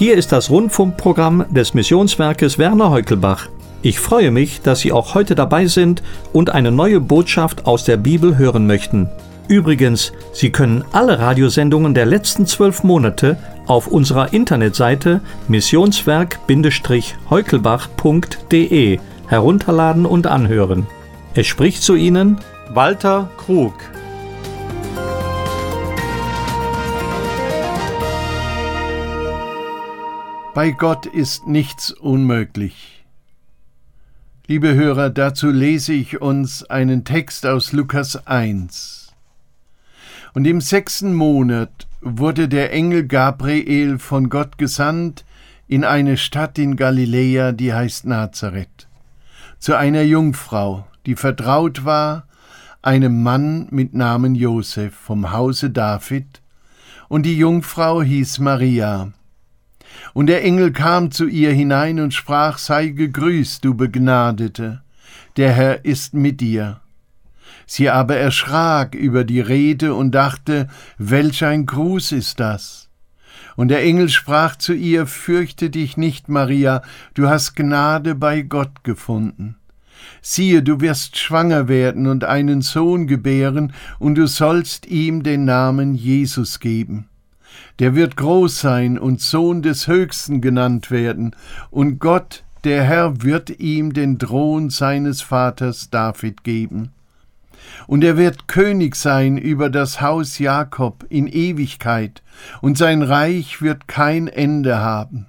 Hier ist das Rundfunkprogramm des Missionswerkes Werner Heukelbach. Ich freue mich, dass Sie auch heute dabei sind und eine neue Botschaft aus der Bibel hören möchten. Übrigens, Sie können alle Radiosendungen der letzten zwölf Monate auf unserer Internetseite missionswerk-heukelbach.de herunterladen und anhören. Es spricht zu Ihnen Walter Krug. Bei Gott ist nichts unmöglich. Liebe Hörer, dazu lese ich uns einen Text aus Lukas 1. Und im sechsten Monat wurde der Engel Gabriel von Gott gesandt in eine Stadt in Galiläa, die heißt Nazareth, zu einer Jungfrau, die vertraut war, einem Mann mit Namen Josef vom Hause David, und die Jungfrau hieß Maria. Und der Engel kam zu ihr hinein und sprach, Sei gegrüßt, du Begnadete, der Herr ist mit dir. Sie aber erschrak über die Rede und dachte, welch ein Gruß ist das? Und der Engel sprach zu ihr, Fürchte dich nicht, Maria, du hast Gnade bei Gott gefunden. Siehe, du wirst schwanger werden und einen Sohn gebären, und du sollst ihm den Namen Jesus geben der wird groß sein und Sohn des Höchsten genannt werden, und Gott, der Herr, wird ihm den Thron seines Vaters David geben. Und er wird König sein über das Haus Jakob in Ewigkeit, und sein Reich wird kein Ende haben.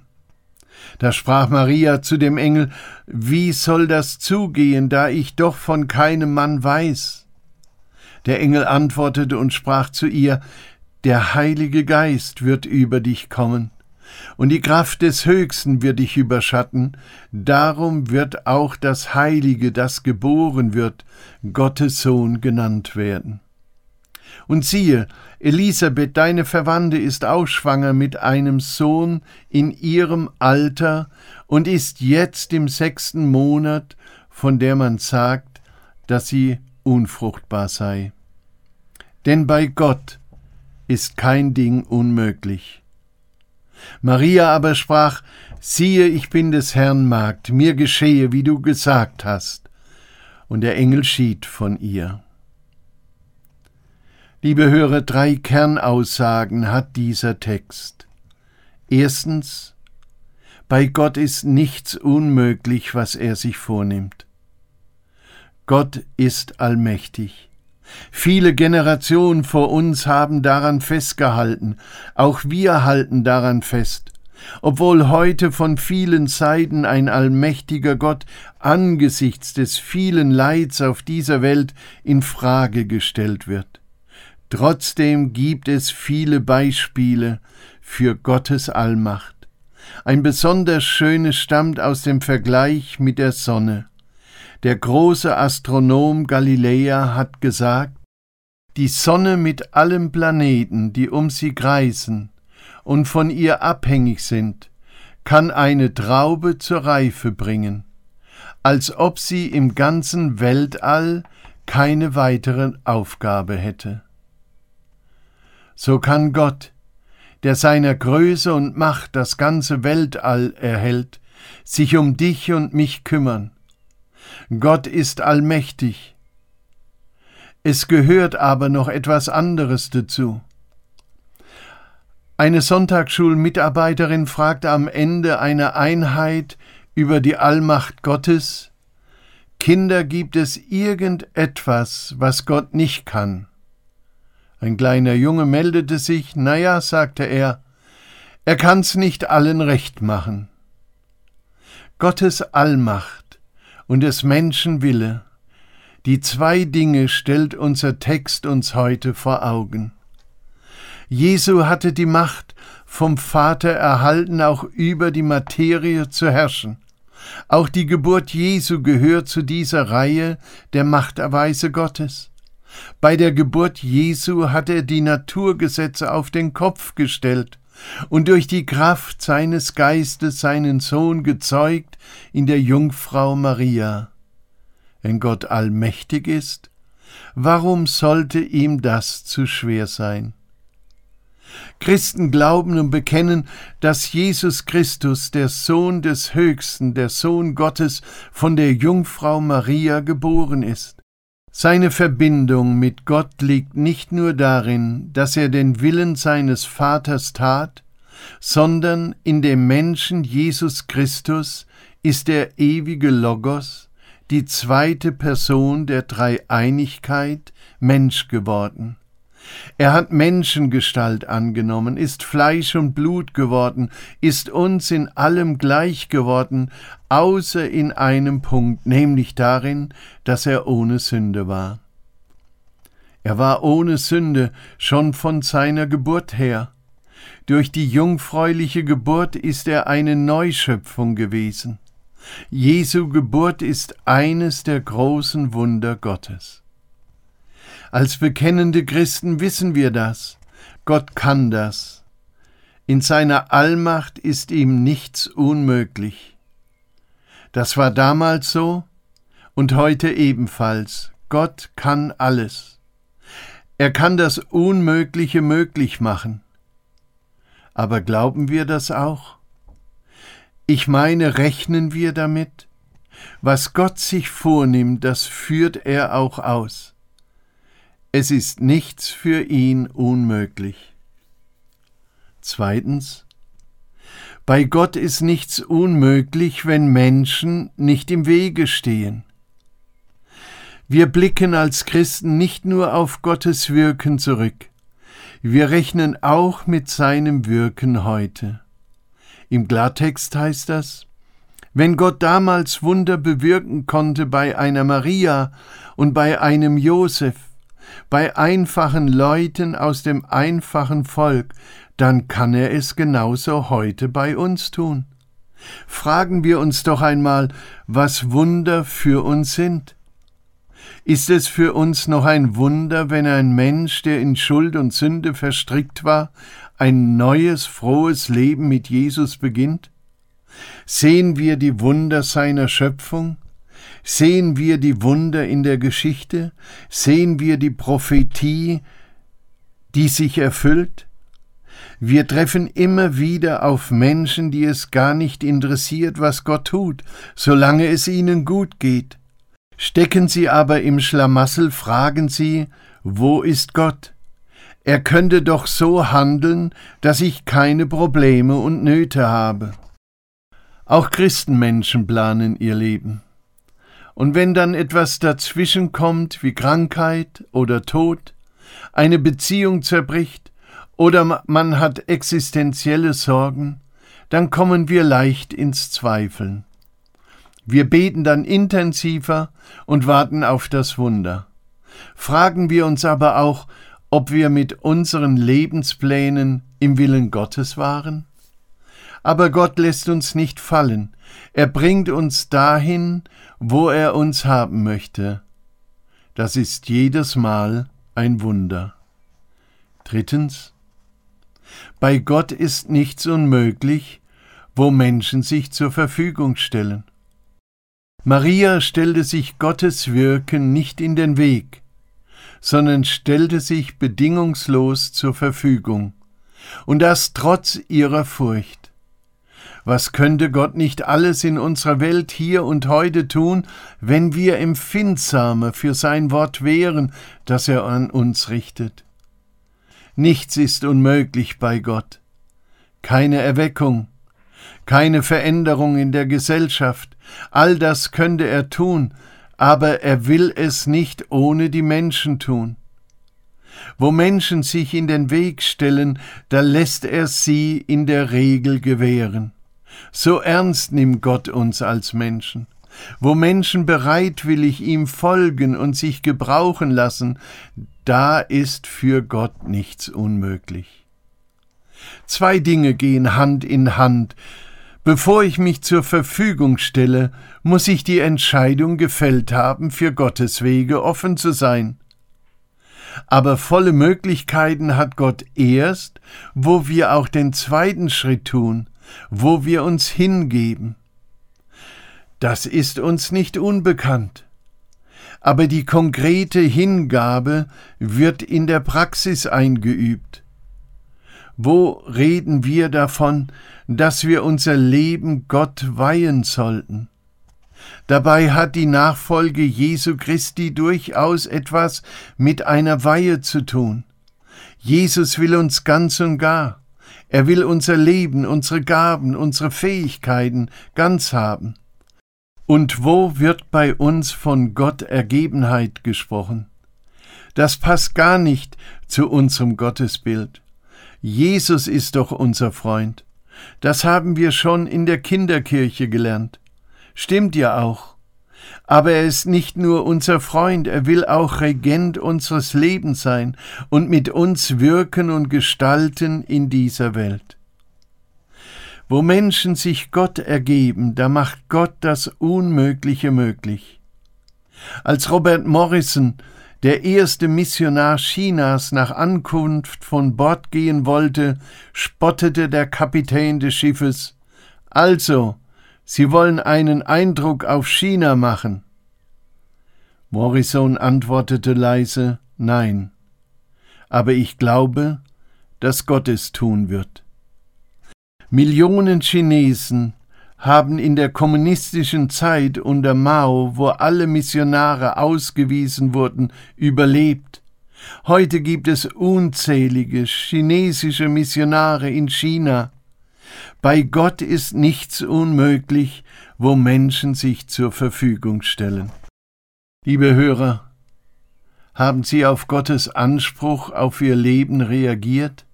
Da sprach Maria zu dem Engel, Wie soll das zugehen, da ich doch von keinem Mann weiß? Der Engel antwortete und sprach zu ihr, der Heilige Geist wird über dich kommen, und die Kraft des Höchsten wird dich überschatten, darum wird auch das Heilige, das geboren wird, Gottes Sohn genannt werden. Und siehe, Elisabeth, deine Verwandte, ist auch schwanger mit einem Sohn in ihrem Alter und ist jetzt im sechsten Monat, von der man sagt, dass sie unfruchtbar sei. Denn bei Gott ist kein Ding unmöglich. Maria aber sprach, siehe, ich bin des Herrn Magd, mir geschehe, wie du gesagt hast. Und der Engel schied von ihr. Liebe Hörer, drei Kernaussagen hat dieser Text. Erstens, bei Gott ist nichts unmöglich, was er sich vornimmt. Gott ist allmächtig. Viele Generationen vor uns haben daran festgehalten, auch wir halten daran fest, obwohl heute von vielen Seiten ein allmächtiger Gott angesichts des vielen Leids auf dieser Welt in Frage gestellt wird. Trotzdem gibt es viele Beispiele für Gottes Allmacht. Ein besonders schönes stammt aus dem Vergleich mit der Sonne. Der große Astronom Galilea hat gesagt, die Sonne mit allen Planeten, die um sie kreisen und von ihr abhängig sind, kann eine Traube zur Reife bringen, als ob sie im ganzen Weltall keine weitere Aufgabe hätte. So kann Gott, der seiner Größe und Macht das ganze Weltall erhält, sich um dich und mich kümmern Gott ist allmächtig. Es gehört aber noch etwas anderes dazu. Eine Sonntagsschulmitarbeiterin fragte am Ende einer Einheit über die Allmacht Gottes Kinder, gibt es irgendetwas, was Gott nicht kann? Ein kleiner Junge meldete sich, na ja, sagte er, er kann's nicht allen recht machen. Gottes Allmacht und des Menschen Wille. Die zwei Dinge stellt unser Text uns heute vor Augen. Jesu hatte die Macht vom Vater erhalten, auch über die Materie zu herrschen. Auch die Geburt Jesu gehört zu dieser Reihe der Machterweise Gottes. Bei der Geburt Jesu hat er die Naturgesetze auf den Kopf gestellt und durch die Kraft seines Geistes seinen Sohn gezeugt in der Jungfrau Maria. Wenn Gott allmächtig ist, warum sollte ihm das zu schwer sein? Christen glauben und bekennen, dass Jesus Christus, der Sohn des Höchsten, der Sohn Gottes, von der Jungfrau Maria geboren ist. Seine Verbindung mit Gott liegt nicht nur darin, dass er den Willen seines Vaters tat, sondern in dem Menschen Jesus Christus ist der ewige Logos, die zweite Person der Dreieinigkeit, Mensch geworden. Er hat Menschengestalt angenommen, ist Fleisch und Blut geworden, ist uns in allem gleich geworden, außer in einem Punkt, nämlich darin, dass er ohne Sünde war. Er war ohne Sünde schon von seiner Geburt her. Durch die jungfräuliche Geburt ist er eine Neuschöpfung gewesen. Jesu Geburt ist eines der großen Wunder Gottes. Als bekennende Christen wissen wir das. Gott kann das. In seiner Allmacht ist ihm nichts unmöglich. Das war damals so und heute ebenfalls. Gott kann alles. Er kann das Unmögliche möglich machen. Aber glauben wir das auch? Ich meine, rechnen wir damit? Was Gott sich vornimmt, das führt er auch aus. Es ist nichts für ihn unmöglich. Zweitens, bei Gott ist nichts unmöglich, wenn Menschen nicht im Wege stehen. Wir blicken als Christen nicht nur auf Gottes Wirken zurück, wir rechnen auch mit seinem Wirken heute. Im Klartext heißt das, wenn Gott damals Wunder bewirken konnte bei einer Maria und bei einem Josef, bei einfachen Leuten aus dem einfachen Volk, dann kann er es genauso heute bei uns tun. Fragen wir uns doch einmal, was Wunder für uns sind. Ist es für uns noch ein Wunder, wenn ein Mensch, der in Schuld und Sünde verstrickt war, ein neues, frohes Leben mit Jesus beginnt? Sehen wir die Wunder seiner Schöpfung? Sehen wir die Wunder in der Geschichte? Sehen wir die Prophetie, die sich erfüllt? Wir treffen immer wieder auf Menschen, die es gar nicht interessiert, was Gott tut, solange es ihnen gut geht. Stecken sie aber im Schlamassel, fragen sie, wo ist Gott? Er könnte doch so handeln, dass ich keine Probleme und Nöte habe. Auch Christenmenschen planen ihr Leben. Und wenn dann etwas dazwischen kommt, wie Krankheit oder Tod, eine Beziehung zerbricht oder man hat existenzielle Sorgen, dann kommen wir leicht ins Zweifeln. Wir beten dann intensiver und warten auf das Wunder. Fragen wir uns aber auch, ob wir mit unseren Lebensplänen im Willen Gottes waren? Aber Gott lässt uns nicht fallen, er bringt uns dahin, wo er uns haben möchte. Das ist jedes Mal ein Wunder. Drittens. Bei Gott ist nichts unmöglich, wo Menschen sich zur Verfügung stellen. Maria stellte sich Gottes Wirken nicht in den Weg, sondern stellte sich bedingungslos zur Verfügung, und das trotz ihrer Furcht. Was könnte Gott nicht alles in unserer Welt hier und heute tun, wenn wir empfindsamer für sein Wort wären, das er an uns richtet? Nichts ist unmöglich bei Gott. Keine Erweckung, keine Veränderung in der Gesellschaft, all das könnte er tun, aber er will es nicht ohne die Menschen tun. Wo Menschen sich in den Weg stellen, da lässt er sie in der Regel gewähren. So ernst nimmt Gott uns als Menschen. Wo Menschen bereitwillig ihm folgen und sich gebrauchen lassen, da ist für Gott nichts unmöglich. Zwei Dinge gehen Hand in Hand. Bevor ich mich zur Verfügung stelle, muss ich die Entscheidung gefällt haben, für Gottes Wege offen zu sein. Aber volle Möglichkeiten hat Gott erst, wo wir auch den zweiten Schritt tun, wo wir uns hingeben. Das ist uns nicht unbekannt. Aber die konkrete Hingabe wird in der Praxis eingeübt. Wo reden wir davon, dass wir unser Leben Gott weihen sollten? Dabei hat die Nachfolge Jesu Christi durchaus etwas mit einer Weihe zu tun. Jesus will uns ganz und gar. Er will unser Leben, unsere Gaben, unsere Fähigkeiten ganz haben. Und wo wird bei uns von Gott Ergebenheit gesprochen? Das passt gar nicht zu unserem Gottesbild. Jesus ist doch unser Freund. Das haben wir schon in der Kinderkirche gelernt. Stimmt ja auch. Aber er ist nicht nur unser Freund, er will auch Regent unseres Lebens sein und mit uns wirken und gestalten in dieser Welt. Wo Menschen sich Gott ergeben, da macht Gott das Unmögliche möglich. Als Robert Morrison, der erste Missionar Chinas, nach Ankunft von Bord gehen wollte, spottete der Kapitän des Schiffes Also, Sie wollen einen Eindruck auf China machen. Morrison antwortete leise Nein, aber ich glaube, dass Gott es tun wird. Millionen Chinesen haben in der kommunistischen Zeit unter Mao, wo alle Missionare ausgewiesen wurden, überlebt. Heute gibt es unzählige chinesische Missionare in China. Bei Gott ist nichts unmöglich, wo Menschen sich zur Verfügung stellen. Liebe Hörer, haben Sie auf Gottes Anspruch auf Ihr Leben reagiert?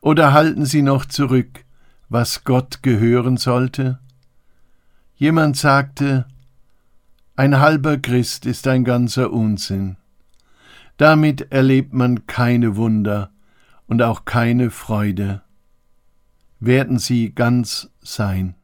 Oder halten Sie noch zurück, was Gott gehören sollte? Jemand sagte, ein halber Christ ist ein ganzer Unsinn. Damit erlebt man keine Wunder und auch keine Freude werden sie ganz sein.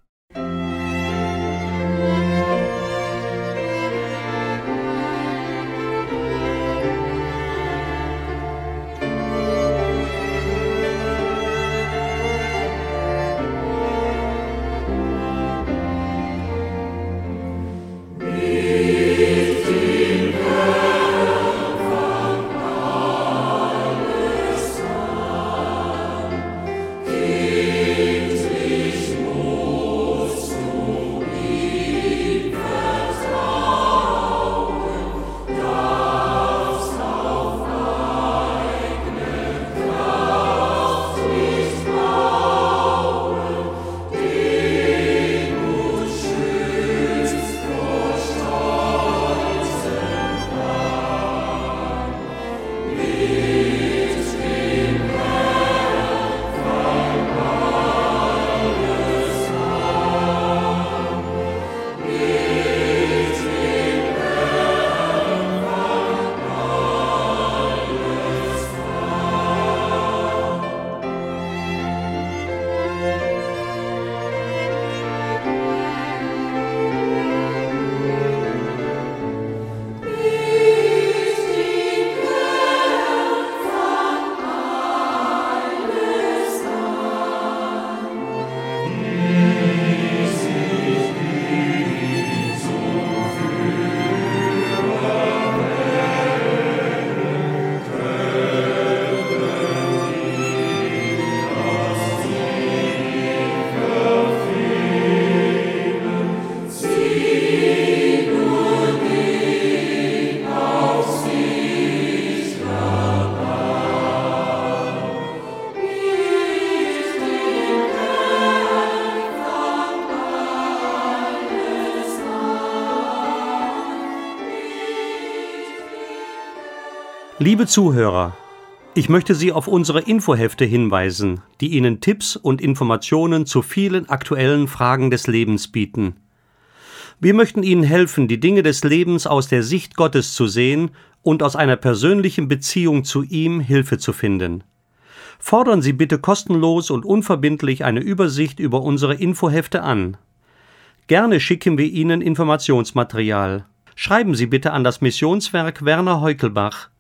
Liebe Zuhörer, ich möchte Sie auf unsere Infohefte hinweisen, die Ihnen Tipps und Informationen zu vielen aktuellen Fragen des Lebens bieten. Wir möchten Ihnen helfen, die Dinge des Lebens aus der Sicht Gottes zu sehen und aus einer persönlichen Beziehung zu ihm Hilfe zu finden. Fordern Sie bitte kostenlos und unverbindlich eine Übersicht über unsere Infohefte an. Gerne schicken wir Ihnen Informationsmaterial. Schreiben Sie bitte an das Missionswerk Werner Heukelbach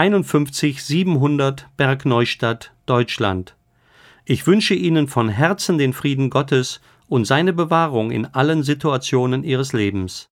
51 700 Bergneustadt, Deutschland. Ich wünsche Ihnen von Herzen den Frieden Gottes und seine Bewahrung in allen Situationen Ihres Lebens.